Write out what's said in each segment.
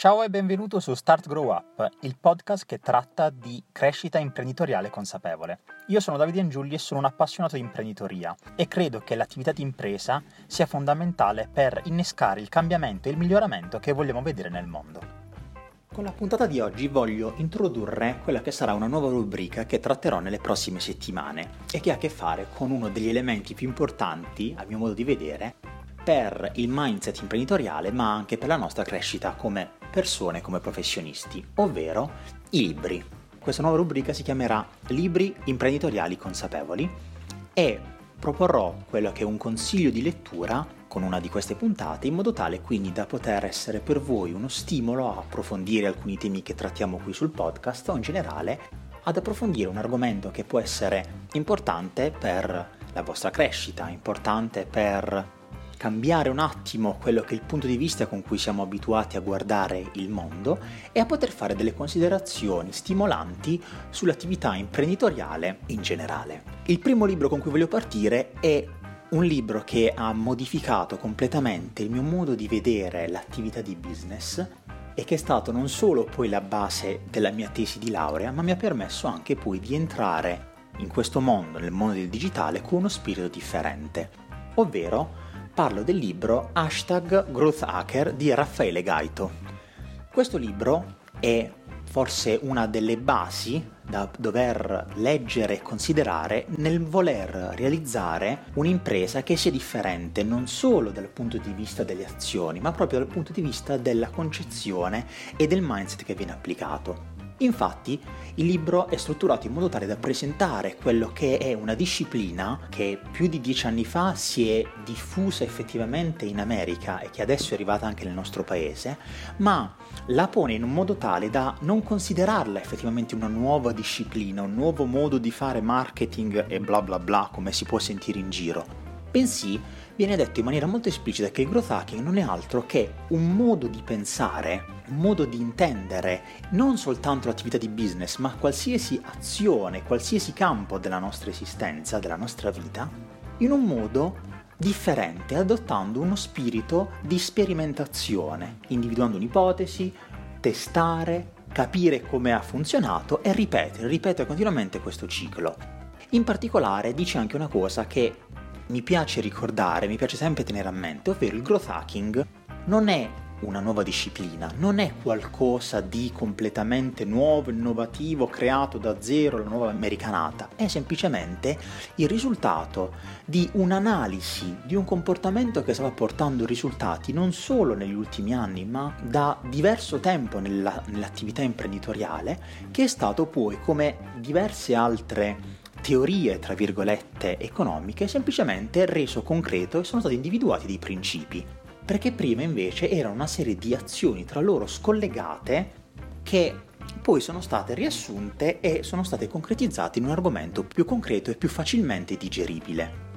Ciao e benvenuto su Start Grow Up, il podcast che tratta di crescita imprenditoriale consapevole. Io sono Davide Angiulli e sono un appassionato di imprenditoria e credo che l'attività di impresa sia fondamentale per innescare il cambiamento e il miglioramento che vogliamo vedere nel mondo. Con la puntata di oggi voglio introdurre quella che sarà una nuova rubrica che tratterò nelle prossime settimane e che ha a che fare con uno degli elementi più importanti, a mio modo di vedere, per il mindset imprenditoriale ma anche per la nostra crescita come persone, come professionisti, ovvero i libri. Questa nuova rubrica si chiamerà Libri imprenditoriali consapevoli e proporrò quello che è un consiglio di lettura con una di queste puntate in modo tale quindi da poter essere per voi uno stimolo a approfondire alcuni temi che trattiamo qui sul podcast o in generale ad approfondire un argomento che può essere importante per la vostra crescita, importante per cambiare un attimo quello che è il punto di vista con cui siamo abituati a guardare il mondo e a poter fare delle considerazioni stimolanti sull'attività imprenditoriale in generale. Il primo libro con cui voglio partire è un libro che ha modificato completamente il mio modo di vedere l'attività di business e che è stato non solo poi la base della mia tesi di laurea, ma mi ha permesso anche poi di entrare in questo mondo, nel mondo del digitale, con uno spirito differente, ovvero parlo del libro Hashtag Growth Hacker di Raffaele Gaito. Questo libro è forse una delle basi da dover leggere e considerare nel voler realizzare un'impresa che sia differente non solo dal punto di vista delle azioni, ma proprio dal punto di vista della concezione e del mindset che viene applicato. Infatti il libro è strutturato in modo tale da presentare quello che è una disciplina che più di dieci anni fa si è diffusa effettivamente in America e che adesso è arrivata anche nel nostro paese, ma la pone in un modo tale da non considerarla effettivamente una nuova disciplina, un nuovo modo di fare marketing e bla bla bla come si può sentire in giro bensì viene detto in maniera molto esplicita che il growth hacking non è altro che un modo di pensare, modo di intendere non soltanto l'attività di business, ma qualsiasi azione, qualsiasi campo della nostra esistenza, della nostra vita, in un modo differente, adottando uno spirito di sperimentazione, individuando un'ipotesi, testare, capire come ha funzionato e ripetere, ripetere continuamente questo ciclo. In particolare dice anche una cosa che mi piace ricordare, mi piace sempre tenere a mente, ovvero il growth hacking non è una nuova disciplina, non è qualcosa di completamente nuovo, innovativo, creato da zero, la nuova americanata, è semplicemente il risultato di un'analisi di un comportamento che stava portando risultati non solo negli ultimi anni, ma da diverso tempo nella, nell'attività imprenditoriale, che è stato poi, come diverse altre teorie, tra virgolette, economiche, semplicemente reso concreto e sono stati individuati dei principi, perché prima invece erano una serie di azioni tra loro scollegate che poi sono state riassunte e sono state concretizzate in un argomento più concreto e più facilmente digeribile.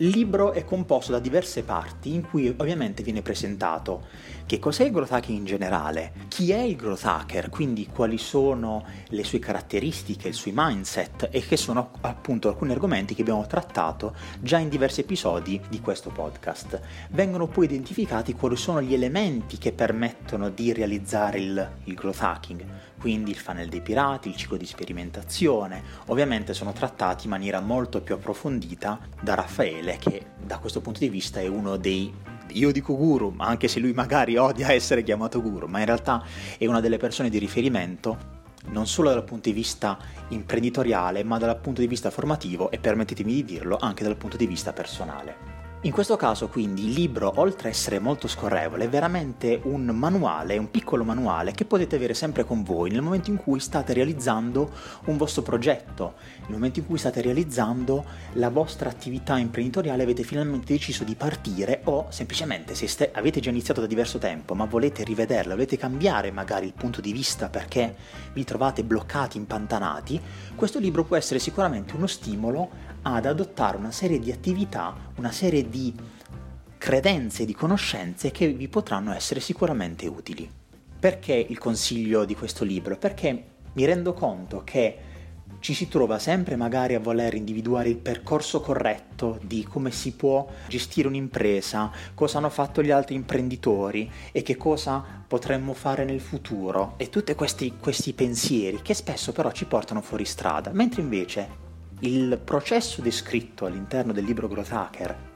Il libro è composto da diverse parti in cui ovviamente viene presentato che cos'è il growth hacking in generale, chi è il growth hacker, quindi quali sono le sue caratteristiche, i suoi mindset e che sono appunto alcuni argomenti che abbiamo trattato già in diversi episodi di questo podcast. Vengono poi identificati quali sono gli elementi che permettono di realizzare il, il growth hacking, quindi il funnel dei pirati, il ciclo di sperimentazione, ovviamente sono trattati in maniera molto più approfondita da Raffaele che da questo punto di vista è uno dei io dico guru, anche se lui magari odia essere chiamato guru, ma in realtà è una delle persone di riferimento non solo dal punto di vista imprenditoriale, ma dal punto di vista formativo e permettetemi di dirlo anche dal punto di vista personale. In questo caso quindi il libro, oltre a essere molto scorrevole, è veramente un manuale, un piccolo manuale che potete avere sempre con voi nel momento in cui state realizzando un vostro progetto, nel momento in cui state realizzando la vostra attività imprenditoriale, avete finalmente deciso di partire o semplicemente se ste- avete già iniziato da diverso tempo ma volete rivederla, volete cambiare magari il punto di vista perché vi trovate bloccati, impantanati, questo libro può essere sicuramente uno stimolo ad adottare una serie di attività, una serie di credenze, di conoscenze che vi potranno essere sicuramente utili. Perché il consiglio di questo libro? Perché mi rendo conto che ci si trova sempre magari a voler individuare il percorso corretto di come si può gestire un'impresa, cosa hanno fatto gli altri imprenditori e che cosa potremmo fare nel futuro e tutti questi, questi pensieri che spesso però ci portano fuori strada, mentre invece il processo descritto all'interno del libro Growth Hacker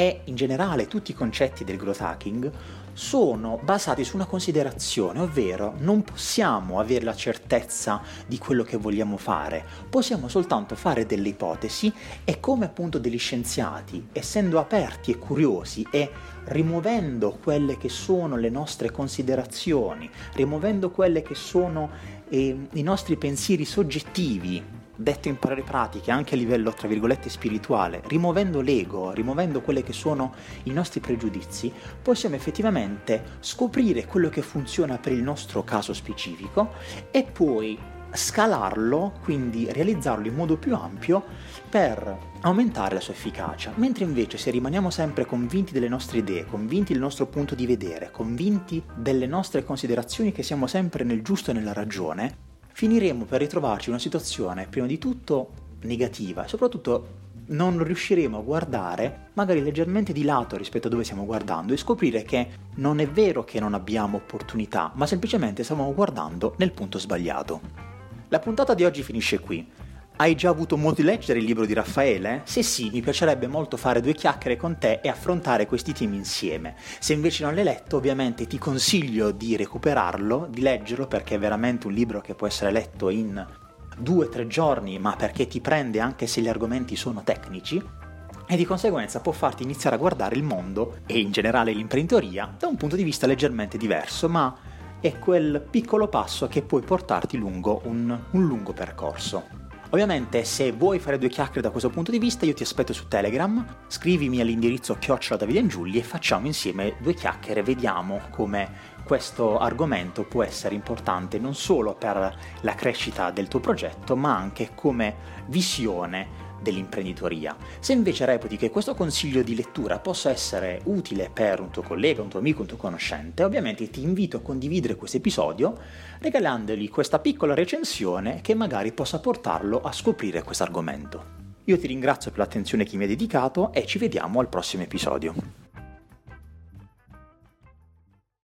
e in generale tutti i concetti del growth hacking sono basati su una considerazione, ovvero non possiamo avere la certezza di quello che vogliamo fare, possiamo soltanto fare delle ipotesi e come appunto degli scienziati, essendo aperti e curiosi e rimuovendo quelle che sono le nostre considerazioni, rimuovendo quelle che sono eh, i nostri pensieri soggettivi detto in parole pratiche, anche a livello, tra virgolette, spirituale, rimuovendo l'ego, rimuovendo quelli che sono i nostri pregiudizi, possiamo effettivamente scoprire quello che funziona per il nostro caso specifico e poi scalarlo, quindi realizzarlo in modo più ampio per aumentare la sua efficacia, mentre invece se rimaniamo sempre convinti delle nostre idee, convinti del nostro punto di vedere, convinti delle nostre considerazioni che siamo sempre nel giusto e nella ragione, finiremo per ritrovarci in una situazione prima di tutto negativa e soprattutto non riusciremo a guardare magari leggermente di lato rispetto a dove stiamo guardando e scoprire che non è vero che non abbiamo opportunità, ma semplicemente stiamo guardando nel punto sbagliato. La puntata di oggi finisce qui. Hai già avuto modo di leggere il libro di Raffaele? Se sì, mi piacerebbe molto fare due chiacchiere con te e affrontare questi temi insieme. Se invece non l'hai letto, ovviamente ti consiglio di recuperarlo, di leggerlo perché è veramente un libro che può essere letto in due o tre giorni, ma perché ti prende anche se gli argomenti sono tecnici e di conseguenza può farti iniziare a guardare il mondo e in generale l'imprenditoria da un punto di vista leggermente diverso, ma è quel piccolo passo che puoi portarti lungo un, un lungo percorso. Ovviamente se vuoi fare due chiacchiere da questo punto di vista io ti aspetto su Telegram, scrivimi all'indirizzo chiocciola Davide Angiulli e facciamo insieme due chiacchiere, vediamo come questo argomento può essere importante non solo per la crescita del tuo progetto ma anche come visione dell'imprenditoria. Se invece reputi che questo consiglio di lettura possa essere utile per un tuo collega, un tuo amico, un tuo conoscente, ovviamente ti invito a condividere questo episodio regalandogli questa piccola recensione che magari possa portarlo a scoprire questo argomento. Io ti ringrazio per l'attenzione che mi hai dedicato e ci vediamo al prossimo episodio.